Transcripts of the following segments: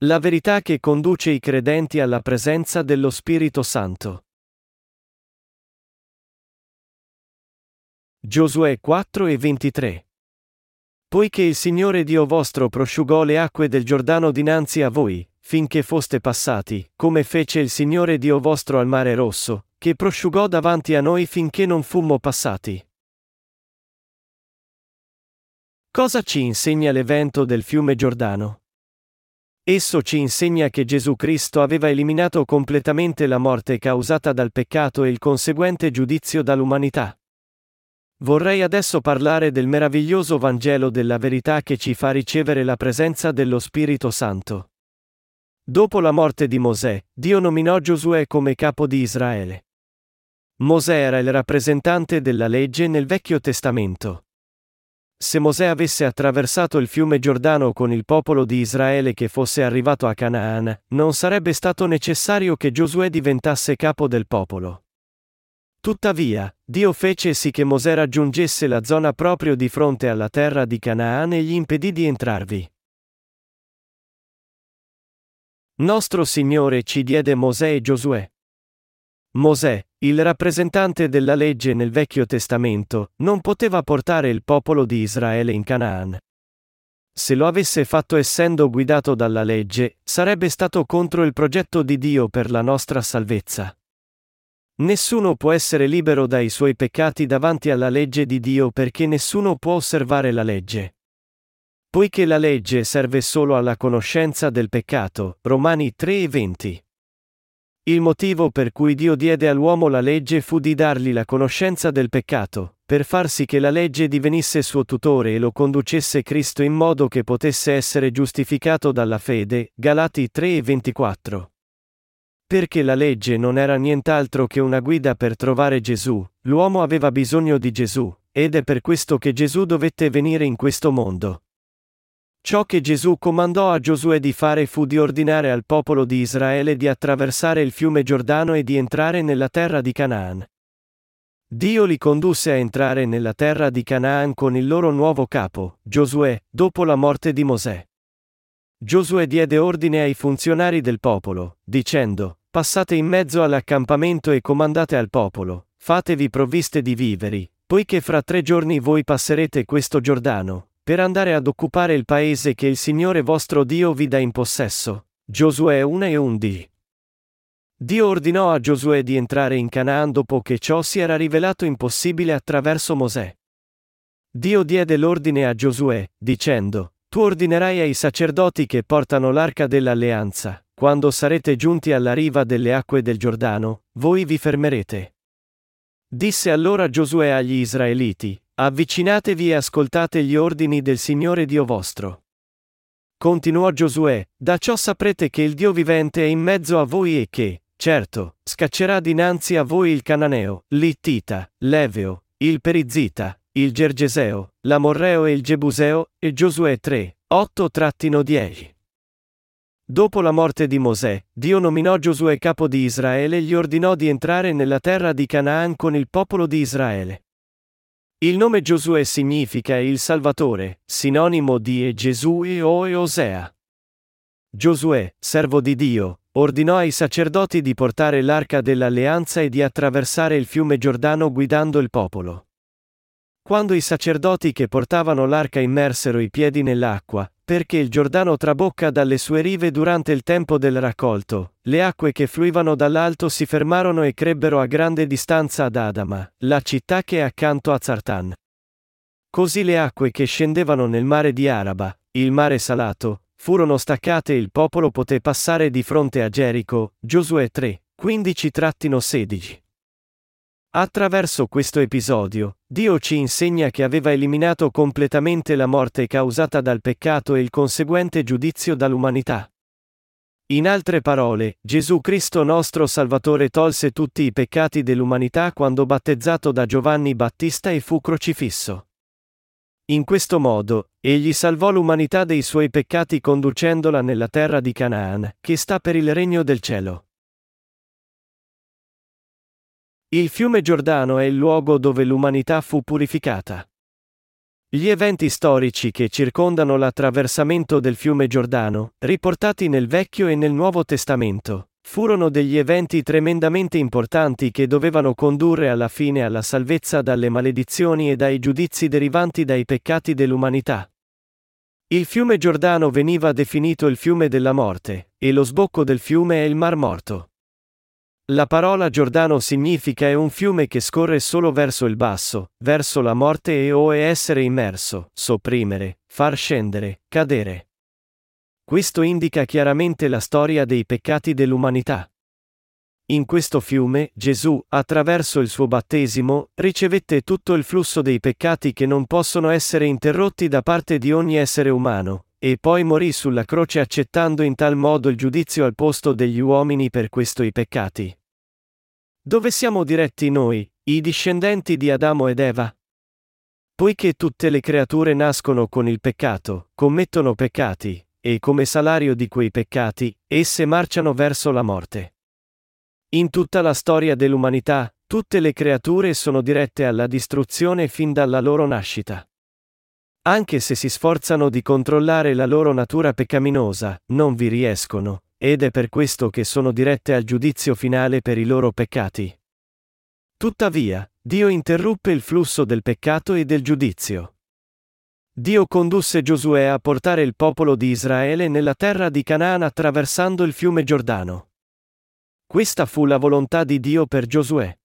La verità che conduce i credenti alla presenza dello Spirito Santo. Giosuè 4 e 23 Poiché il Signore Dio vostro prosciugò le acque del Giordano dinanzi a voi, finché foste passati, come fece il Signore Dio vostro al mare rosso, che prosciugò davanti a noi finché non fummo passati. Cosa ci insegna l'evento del fiume Giordano? Esso ci insegna che Gesù Cristo aveva eliminato completamente la morte causata dal peccato e il conseguente giudizio dall'umanità. Vorrei adesso parlare del meraviglioso Vangelo della verità che ci fa ricevere la presenza dello Spirito Santo. Dopo la morte di Mosè, Dio nominò Giosuè come capo di Israele. Mosè era il rappresentante della legge nel Vecchio Testamento. Se Mosè avesse attraversato il fiume Giordano con il popolo di Israele che fosse arrivato a Canaan, non sarebbe stato necessario che Giosuè diventasse capo del popolo. Tuttavia, Dio fece sì che Mosè raggiungesse la zona proprio di fronte alla terra di Canaan e gli impedì di entrarvi. Nostro Signore ci diede Mosè e Giosuè. Mosè, il rappresentante della legge nel Vecchio Testamento, non poteva portare il popolo di Israele in Canaan. Se lo avesse fatto essendo guidato dalla legge, sarebbe stato contro il progetto di Dio per la nostra salvezza. Nessuno può essere libero dai suoi peccati davanti alla legge di Dio perché nessuno può osservare la legge. Poiché la legge serve solo alla conoscenza del peccato, Romani 3 e 20. Il motivo per cui Dio diede all'uomo la legge fu di dargli la conoscenza del peccato, per far sì che la legge divenisse suo tutore e lo conducesse Cristo in modo che potesse essere giustificato dalla fede. Galati 3 e 24. Perché la legge non era nient'altro che una guida per trovare Gesù, l'uomo aveva bisogno di Gesù, ed è per questo che Gesù dovette venire in questo mondo. Ciò che Gesù comandò a Giosuè di fare fu di ordinare al popolo di Israele di attraversare il fiume Giordano e di entrare nella terra di Canaan. Dio li condusse a entrare nella terra di Canaan con il loro nuovo capo, Giosuè, dopo la morte di Mosè. Giosuè diede ordine ai funzionari del popolo, dicendo, Passate in mezzo all'accampamento e comandate al popolo, fatevi provviste di viveri, poiché fra tre giorni voi passerete questo Giordano, per andare ad occupare il paese che il Signore vostro Dio vi dà in possesso. Giosuè 1 e 11. Dio ordinò a Giosuè di entrare in Canaan dopo che ciò si era rivelato impossibile attraverso Mosè. Dio diede l'ordine a Giosuè, dicendo, Tu ordinerai ai sacerdoti che portano l'arca dell'alleanza, quando sarete giunti alla riva delle acque del Giordano, voi vi fermerete. Disse allora Giosuè agli Israeliti, Avvicinatevi e ascoltate gli ordini del Signore Dio vostro. Continuò Giosuè, da ciò saprete che il Dio vivente è in mezzo a voi e che, certo, scaccerà dinanzi a voi il Cananeo, l'Ittita, l'Eveo, il Perizita, il Gergeseo, l'Amorreo e il Gebuseo, e Giosuè 3, 8-10. Dopo la morte di Mosè, Dio nominò Giosuè capo di Israele e gli ordinò di entrare nella terra di Canaan con il popolo di Israele. Il nome Giosuè significa il Salvatore, sinonimo di Gesù e o e Osea. Giosuè, servo di Dio, ordinò ai sacerdoti di portare l'arca dell'alleanza e di attraversare il fiume Giordano guidando il popolo. Quando i sacerdoti che portavano l'arca immersero i piedi nell'acqua, perché il Giordano trabocca dalle sue rive durante il tempo del raccolto, le acque che fluivano dall'alto si fermarono e crebbero a grande distanza ad Adama, la città che è accanto a Zartan. Così le acque che scendevano nel mare di Araba, il mare salato, furono staccate e il popolo poté passare di fronte a Gerico, Giosuè 3, 15-16. Attraverso questo episodio, Dio ci insegna che aveva eliminato completamente la morte causata dal peccato e il conseguente giudizio dall'umanità. In altre parole, Gesù Cristo nostro Salvatore tolse tutti i peccati dell'umanità quando battezzato da Giovanni Battista e fu crocifisso. In questo modo, egli salvò l'umanità dei suoi peccati conducendola nella terra di Canaan, che sta per il regno del cielo. Il fiume Giordano è il luogo dove l'umanità fu purificata. Gli eventi storici che circondano l'attraversamento del fiume Giordano, riportati nel Vecchio e nel Nuovo Testamento, furono degli eventi tremendamente importanti che dovevano condurre alla fine alla salvezza dalle maledizioni e dai giudizi derivanti dai peccati dell'umanità. Il fiume Giordano veniva definito il fiume della morte, e lo sbocco del fiume è il Mar Morto. La parola Giordano significa è un fiume che scorre solo verso il basso, verso la morte e o è essere immerso, sopprimere, far scendere, cadere. Questo indica chiaramente la storia dei peccati dell'umanità. In questo fiume, Gesù, attraverso il suo battesimo, ricevette tutto il flusso dei peccati che non possono essere interrotti da parte di ogni essere umano, e poi morì sulla croce accettando in tal modo il giudizio al posto degli uomini per questo i peccati. Dove siamo diretti noi, i discendenti di Adamo ed Eva? Poiché tutte le creature nascono con il peccato, commettono peccati, e come salario di quei peccati, esse marciano verso la morte. In tutta la storia dell'umanità, tutte le creature sono dirette alla distruzione fin dalla loro nascita. Anche se si sforzano di controllare la loro natura peccaminosa, non vi riescono, ed è per questo che sono dirette al giudizio finale per i loro peccati. Tuttavia, Dio interruppe il flusso del peccato e del giudizio. Dio condusse Giosuè a portare il popolo di Israele nella terra di Canaan attraversando il fiume Giordano. Questa fu la volontà di Dio per Giosuè.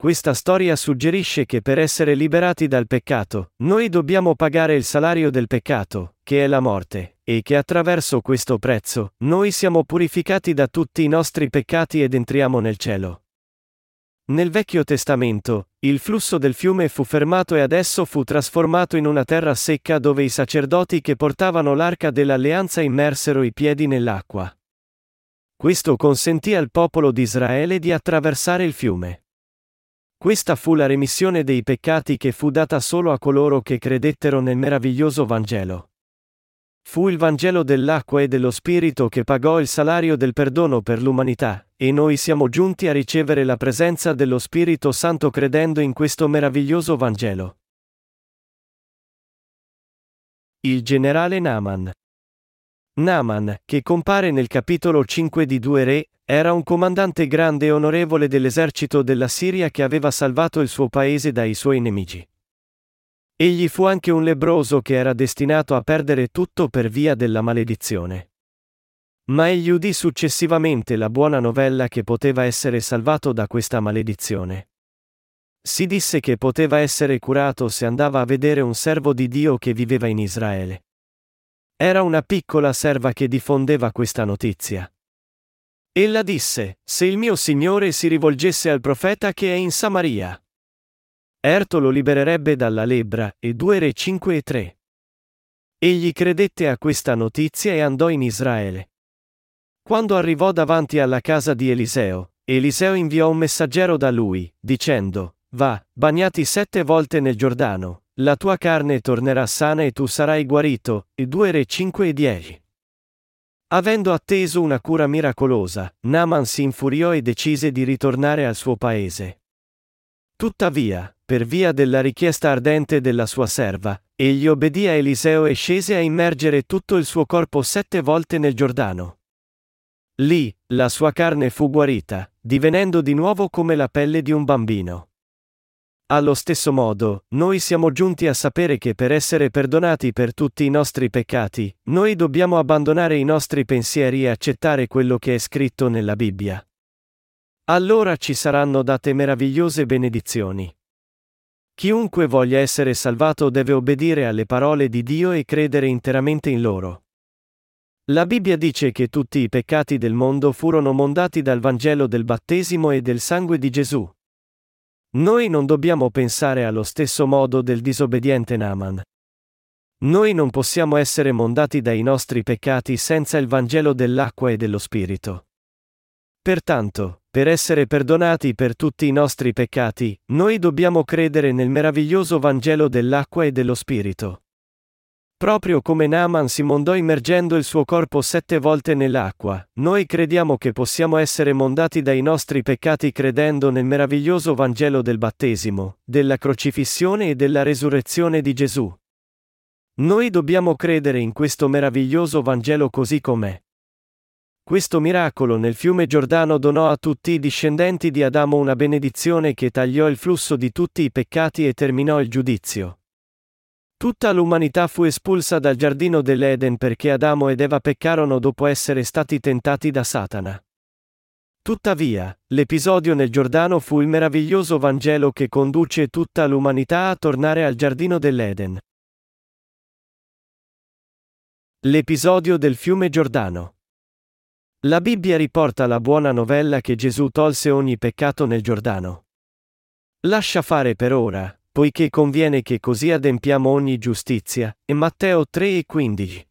Questa storia suggerisce che per essere liberati dal peccato, noi dobbiamo pagare il salario del peccato, che è la morte, e che attraverso questo prezzo, noi siamo purificati da tutti i nostri peccati ed entriamo nel cielo. Nel Vecchio Testamento, il flusso del fiume fu fermato e adesso fu trasformato in una terra secca dove i sacerdoti che portavano l'arca dell'alleanza immersero i piedi nell'acqua. Questo consentì al popolo di Israele di attraversare il fiume. Questa fu la remissione dei peccati che fu data solo a coloro che credettero nel meraviglioso Vangelo. Fu il Vangelo dell'acqua e dello Spirito che pagò il salario del perdono per l'umanità, e noi siamo giunti a ricevere la presenza dello Spirito Santo credendo in questo meraviglioso Vangelo. Il generale Naaman Naaman, che compare nel capitolo 5 di Due Re, era un comandante grande e onorevole dell'esercito della Siria che aveva salvato il suo paese dai suoi nemici. Egli fu anche un lebroso che era destinato a perdere tutto per via della maledizione. Ma egli udì successivamente la buona novella che poteva essere salvato da questa maledizione. Si disse che poteva essere curato se andava a vedere un servo di Dio che viveva in Israele. Era una piccola serva che diffondeva questa notizia. Ella disse, se il mio Signore si rivolgesse al profeta che è in Samaria. Erto lo libererebbe dalla lebbra, e 2 Re 5 e 3. Egli credette a questa notizia e andò in Israele. Quando arrivò davanti alla casa di Eliseo, Eliseo inviò un messaggero da lui, dicendo, Va, bagnati sette volte nel Giordano, la tua carne tornerà sana e tu sarai guarito, e 2 Re 5 e 10. Avendo atteso una cura miracolosa, Naaman si infuriò e decise di ritornare al suo paese. Tuttavia, per via della richiesta ardente della sua serva, egli obbedì a Eliseo e scese a immergere tutto il suo corpo sette volte nel Giordano. Lì, la sua carne fu guarita, divenendo di nuovo come la pelle di un bambino. Allo stesso modo, noi siamo giunti a sapere che per essere perdonati per tutti i nostri peccati, noi dobbiamo abbandonare i nostri pensieri e accettare quello che è scritto nella Bibbia. Allora ci saranno date meravigliose benedizioni. Chiunque voglia essere salvato deve obbedire alle parole di Dio e credere interamente in loro. La Bibbia dice che tutti i peccati del mondo furono mondati dal Vangelo del battesimo e del sangue di Gesù. Noi non dobbiamo pensare allo stesso modo del disobbediente Naaman. Noi non possiamo essere mondati dai nostri peccati senza il Vangelo dell'acqua e dello Spirito. Pertanto, per essere perdonati per tutti i nostri peccati, noi dobbiamo credere nel meraviglioso Vangelo dell'acqua e dello Spirito. Proprio come Naaman si mondò immergendo il suo corpo sette volte nell'acqua, noi crediamo che possiamo essere mondati dai nostri peccati credendo nel meraviglioso Vangelo del battesimo, della crocifissione e della resurrezione di Gesù. Noi dobbiamo credere in questo meraviglioso Vangelo così com'è. Questo miracolo nel fiume Giordano donò a tutti i discendenti di Adamo una benedizione che tagliò il flusso di tutti i peccati e terminò il giudizio. Tutta l'umanità fu espulsa dal giardino dell'Eden perché Adamo ed Eva peccarono dopo essere stati tentati da Satana. Tuttavia, l'episodio nel Giordano fu il meraviglioso Vangelo che conduce tutta l'umanità a tornare al giardino dell'Eden. L'episodio del fiume Giordano. La Bibbia riporta la buona novella che Gesù tolse ogni peccato nel Giordano. Lascia fare per ora, poiché conviene che così adempiamo ogni giustizia. E Matteo 3 e 15.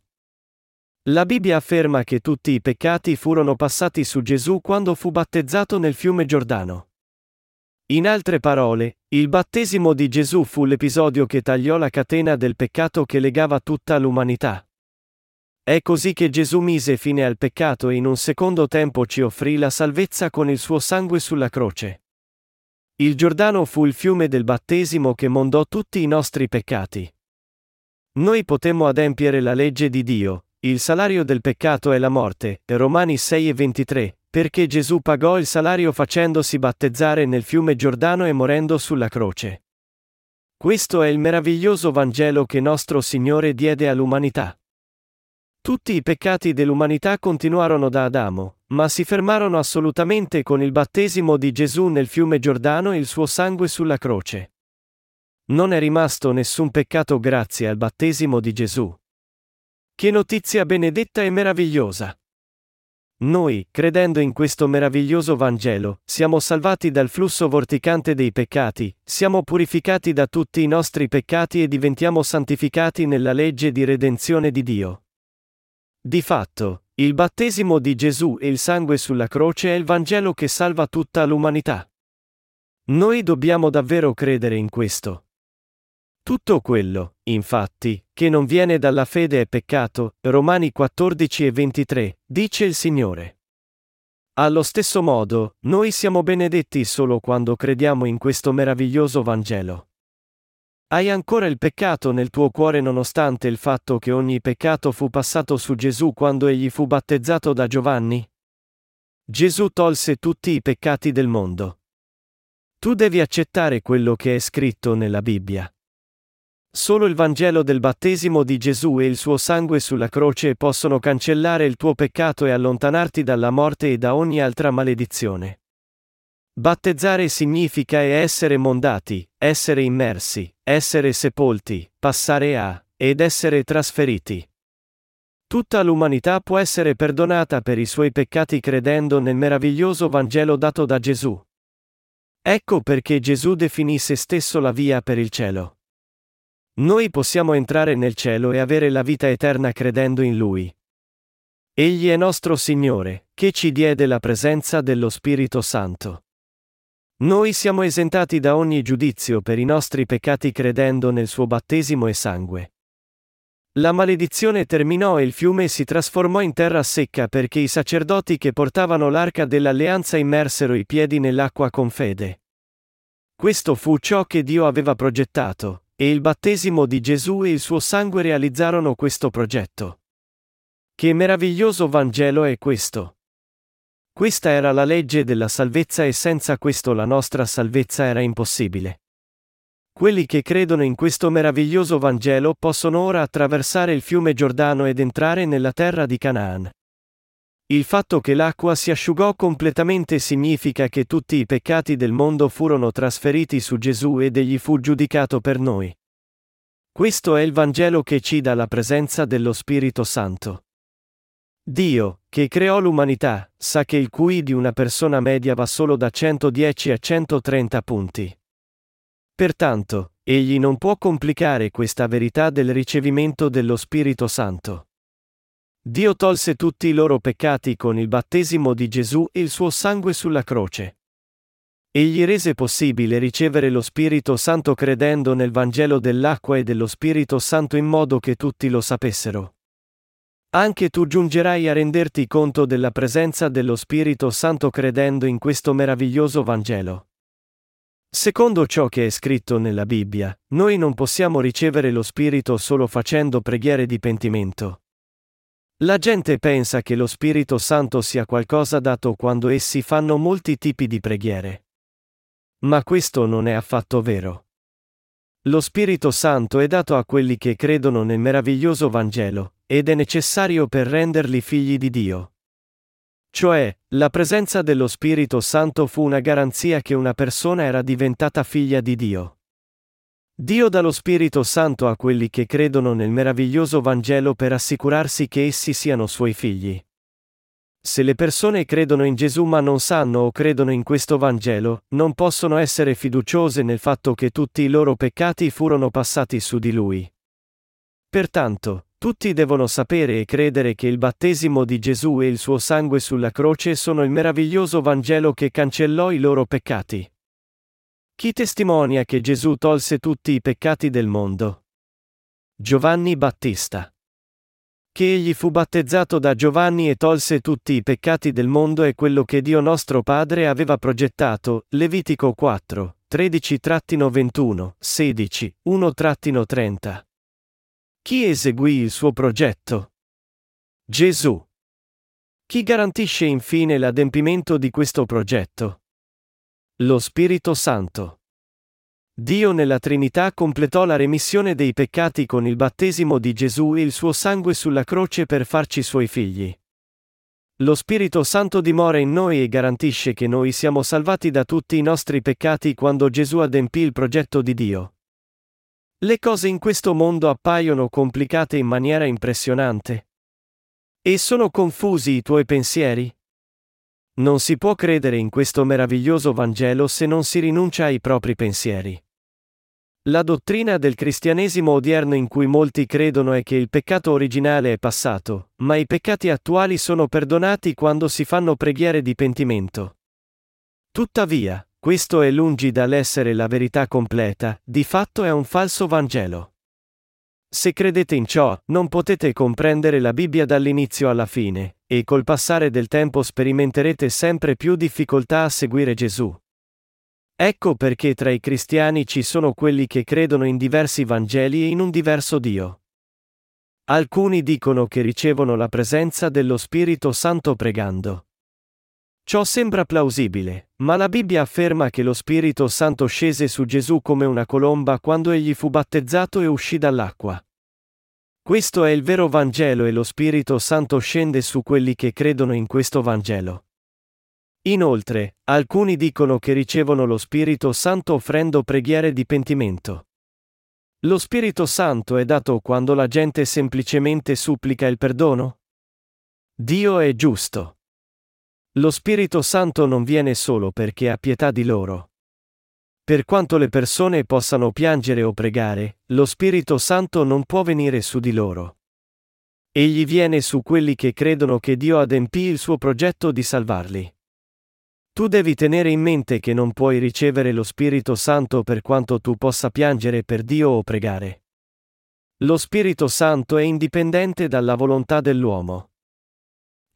La Bibbia afferma che tutti i peccati furono passati su Gesù quando fu battezzato nel fiume Giordano. In altre parole, il battesimo di Gesù fu l'episodio che tagliò la catena del peccato che legava tutta l'umanità. È così che Gesù mise fine al peccato e in un secondo tempo ci offrì la salvezza con il suo sangue sulla croce. Il Giordano fu il fiume del battesimo che mondò tutti i nostri peccati. Noi potemmo adempiere la legge di Dio, il salario del peccato è la morte, Romani 6 e 23, perché Gesù pagò il salario facendosi battezzare nel fiume Giordano e morendo sulla croce. Questo è il meraviglioso Vangelo che nostro Signore diede all'umanità. Tutti i peccati dell'umanità continuarono da Adamo, ma si fermarono assolutamente con il battesimo di Gesù nel fiume Giordano e il suo sangue sulla croce. Non è rimasto nessun peccato grazie al battesimo di Gesù. Che notizia benedetta e meravigliosa! Noi, credendo in questo meraviglioso Vangelo, siamo salvati dal flusso vorticante dei peccati, siamo purificati da tutti i nostri peccati e diventiamo santificati nella legge di redenzione di Dio. Di fatto, il battesimo di Gesù e il sangue sulla croce è il Vangelo che salva tutta l'umanità. Noi dobbiamo davvero credere in questo. Tutto quello, infatti, che non viene dalla fede è peccato, Romani 14 e 23, dice il Signore. Allo stesso modo, noi siamo benedetti solo quando crediamo in questo meraviglioso Vangelo. Hai ancora il peccato nel tuo cuore nonostante il fatto che ogni peccato fu passato su Gesù quando egli fu battezzato da Giovanni? Gesù tolse tutti i peccati del mondo. Tu devi accettare quello che è scritto nella Bibbia. Solo il Vangelo del battesimo di Gesù e il suo sangue sulla croce possono cancellare il tuo peccato e allontanarti dalla morte e da ogni altra maledizione. Battezzare significa essere mondati, essere immersi, essere sepolti, passare a, ed essere trasferiti. Tutta l'umanità può essere perdonata per i suoi peccati credendo nel meraviglioso Vangelo dato da Gesù. Ecco perché Gesù definì se stesso la via per il cielo. Noi possiamo entrare nel cielo e avere la vita eterna credendo in Lui. Egli è nostro Signore, che ci diede la presenza dello Spirito Santo. Noi siamo esentati da ogni giudizio per i nostri peccati credendo nel suo battesimo e sangue. La maledizione terminò e il fiume si trasformò in terra secca perché i sacerdoti che portavano l'arca dell'alleanza immersero i piedi nell'acqua con fede. Questo fu ciò che Dio aveva progettato, e il battesimo di Gesù e il suo sangue realizzarono questo progetto. Che meraviglioso Vangelo è questo! Questa era la legge della salvezza e senza questo la nostra salvezza era impossibile. Quelli che credono in questo meraviglioso Vangelo possono ora attraversare il fiume Giordano ed entrare nella terra di Canaan. Il fatto che l'acqua si asciugò completamente significa che tutti i peccati del mondo furono trasferiti su Gesù ed egli fu giudicato per noi. Questo è il Vangelo che ci dà la presenza dello Spirito Santo. Dio, che creò l'umanità, sa che il QI di una persona media va solo da 110 a 130 punti. Pertanto, egli non può complicare questa verità del ricevimento dello Spirito Santo. Dio tolse tutti i loro peccati con il battesimo di Gesù e il suo sangue sulla croce. Egli rese possibile ricevere lo Spirito Santo credendo nel Vangelo dell'acqua e dello Spirito Santo in modo che tutti lo sapessero. Anche tu giungerai a renderti conto della presenza dello Spirito Santo credendo in questo meraviglioso Vangelo. Secondo ciò che è scritto nella Bibbia, noi non possiamo ricevere lo Spirito solo facendo preghiere di pentimento. La gente pensa che lo Spirito Santo sia qualcosa dato quando essi fanno molti tipi di preghiere. Ma questo non è affatto vero. Lo Spirito Santo è dato a quelli che credono nel meraviglioso Vangelo, ed è necessario per renderli figli di Dio. Cioè, la presenza dello Spirito Santo fu una garanzia che una persona era diventata figlia di Dio. Dio dà lo Spirito Santo a quelli che credono nel meraviglioso Vangelo per assicurarsi che essi siano suoi figli. Se le persone credono in Gesù ma non sanno o credono in questo Vangelo, non possono essere fiduciose nel fatto che tutti i loro peccati furono passati su di lui. Pertanto, tutti devono sapere e credere che il battesimo di Gesù e il suo sangue sulla croce sono il meraviglioso Vangelo che cancellò i loro peccati. Chi testimonia che Gesù tolse tutti i peccati del mondo? Giovanni Battista che egli fu battezzato da Giovanni e tolse tutti i peccati del mondo è quello che Dio nostro Padre aveva progettato, Levitico 4, 13-21, 16, 1-30. Chi eseguì il suo progetto? Gesù. Chi garantisce infine l'adempimento di questo progetto? Lo Spirito Santo. Dio nella Trinità completò la remissione dei peccati con il battesimo di Gesù e il suo sangue sulla croce per farci suoi figli. Lo Spirito Santo dimora in noi e garantisce che noi siamo salvati da tutti i nostri peccati quando Gesù adempì il progetto di Dio. Le cose in questo mondo appaiono complicate in maniera impressionante. E sono confusi i tuoi pensieri? Non si può credere in questo meraviglioso Vangelo se non si rinuncia ai propri pensieri. La dottrina del cristianesimo odierno in cui molti credono è che il peccato originale è passato, ma i peccati attuali sono perdonati quando si fanno preghiere di pentimento. Tuttavia, questo è lungi dall'essere la verità completa, di fatto è un falso Vangelo. Se credete in ciò, non potete comprendere la Bibbia dall'inizio alla fine, e col passare del tempo sperimenterete sempre più difficoltà a seguire Gesù. Ecco perché tra i cristiani ci sono quelli che credono in diversi Vangeli e in un diverso Dio. Alcuni dicono che ricevono la presenza dello Spirito Santo pregando. Ciò sembra plausibile, ma la Bibbia afferma che lo Spirito Santo scese su Gesù come una colomba quando egli fu battezzato e uscì dall'acqua. Questo è il vero Vangelo e lo Spirito Santo scende su quelli che credono in questo Vangelo. Inoltre, alcuni dicono che ricevono lo Spirito Santo offrendo preghiere di pentimento. Lo Spirito Santo è dato quando la gente semplicemente supplica il perdono? Dio è giusto. Lo Spirito Santo non viene solo perché ha pietà di loro. Per quanto le persone possano piangere o pregare, lo Spirito Santo non può venire su di loro. Egli viene su quelli che credono che Dio adempì il suo progetto di salvarli. Tu devi tenere in mente che non puoi ricevere lo Spirito Santo per quanto tu possa piangere per Dio o pregare. Lo Spirito Santo è indipendente dalla volontà dell'uomo.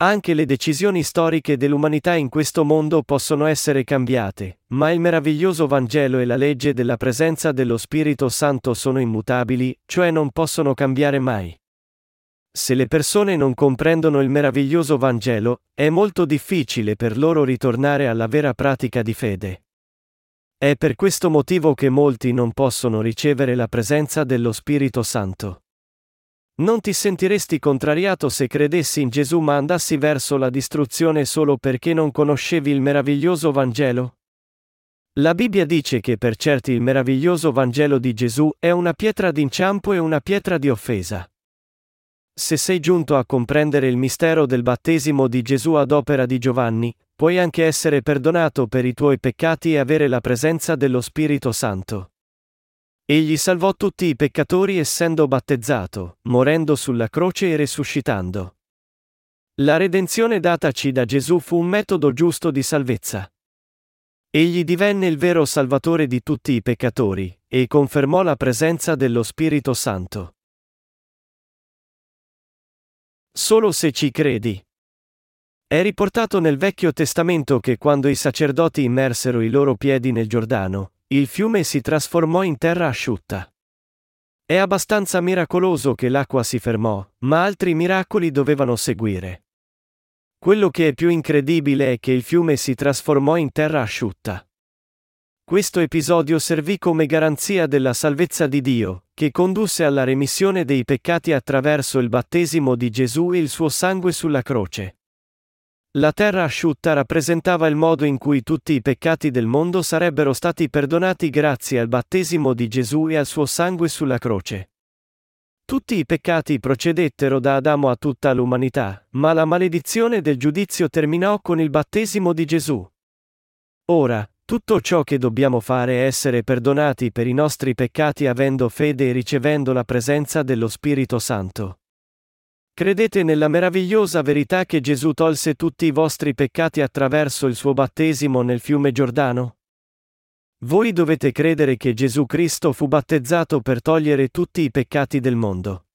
Anche le decisioni storiche dell'umanità in questo mondo possono essere cambiate, ma il meraviglioso Vangelo e la legge della presenza dello Spirito Santo sono immutabili, cioè non possono cambiare mai. Se le persone non comprendono il meraviglioso Vangelo, è molto difficile per loro ritornare alla vera pratica di fede. È per questo motivo che molti non possono ricevere la presenza dello Spirito Santo. Non ti sentiresti contrariato se credessi in Gesù ma andassi verso la distruzione solo perché non conoscevi il meraviglioso Vangelo? La Bibbia dice che per certi il meraviglioso Vangelo di Gesù è una pietra d'inciampo e una pietra di offesa. Se sei giunto a comprendere il mistero del battesimo di Gesù ad opera di Giovanni, puoi anche essere perdonato per i tuoi peccati e avere la presenza dello Spirito Santo. Egli salvò tutti i peccatori essendo battezzato, morendo sulla croce e resuscitando. La redenzione dataci da Gesù fu un metodo giusto di salvezza. Egli divenne il vero Salvatore di tutti i peccatori, e confermò la presenza dello Spirito Santo. Solo se ci credi. È riportato nel Vecchio Testamento che quando i sacerdoti immersero i loro piedi nel Giordano, il fiume si trasformò in terra asciutta. È abbastanza miracoloso che l'acqua si fermò, ma altri miracoli dovevano seguire. Quello che è più incredibile è che il fiume si trasformò in terra asciutta. Questo episodio servì come garanzia della salvezza di Dio, che condusse alla remissione dei peccati attraverso il battesimo di Gesù e il suo sangue sulla croce. La terra asciutta rappresentava il modo in cui tutti i peccati del mondo sarebbero stati perdonati grazie al battesimo di Gesù e al suo sangue sulla croce. Tutti i peccati procedettero da Adamo a tutta l'umanità, ma la maledizione del giudizio terminò con il battesimo di Gesù. Ora, tutto ciò che dobbiamo fare è essere perdonati per i nostri peccati avendo fede e ricevendo la presenza dello Spirito Santo. Credete nella meravigliosa verità che Gesù tolse tutti i vostri peccati attraverso il suo battesimo nel fiume Giordano? Voi dovete credere che Gesù Cristo fu battezzato per togliere tutti i peccati del mondo.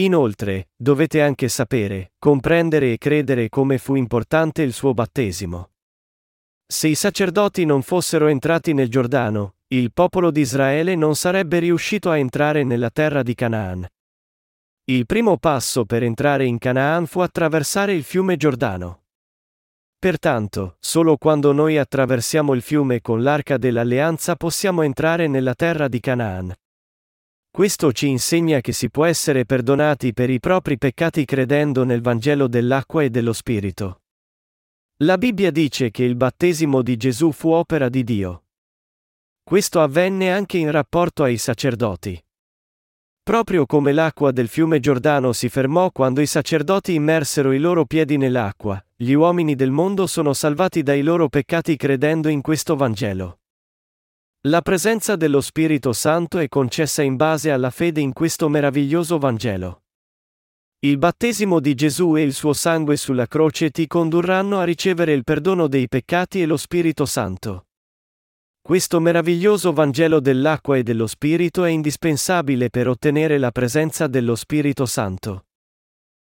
Inoltre, dovete anche sapere, comprendere e credere come fu importante il suo battesimo. Se i sacerdoti non fossero entrati nel Giordano, il popolo di Israele non sarebbe riuscito a entrare nella terra di Canaan. Il primo passo per entrare in Canaan fu attraversare il fiume Giordano. Pertanto, solo quando noi attraversiamo il fiume con l'arca dell'alleanza possiamo entrare nella terra di Canaan. Questo ci insegna che si può essere perdonati per i propri peccati credendo nel Vangelo dell'acqua e dello Spirito. La Bibbia dice che il battesimo di Gesù fu opera di Dio. Questo avvenne anche in rapporto ai sacerdoti. Proprio come l'acqua del fiume Giordano si fermò quando i sacerdoti immersero i loro piedi nell'acqua, gli uomini del mondo sono salvati dai loro peccati credendo in questo Vangelo. La presenza dello Spirito Santo è concessa in base alla fede in questo meraviglioso Vangelo. Il battesimo di Gesù e il suo sangue sulla croce ti condurranno a ricevere il perdono dei peccati e lo Spirito Santo. Questo meraviglioso Vangelo dell'acqua e dello Spirito è indispensabile per ottenere la presenza dello Spirito Santo.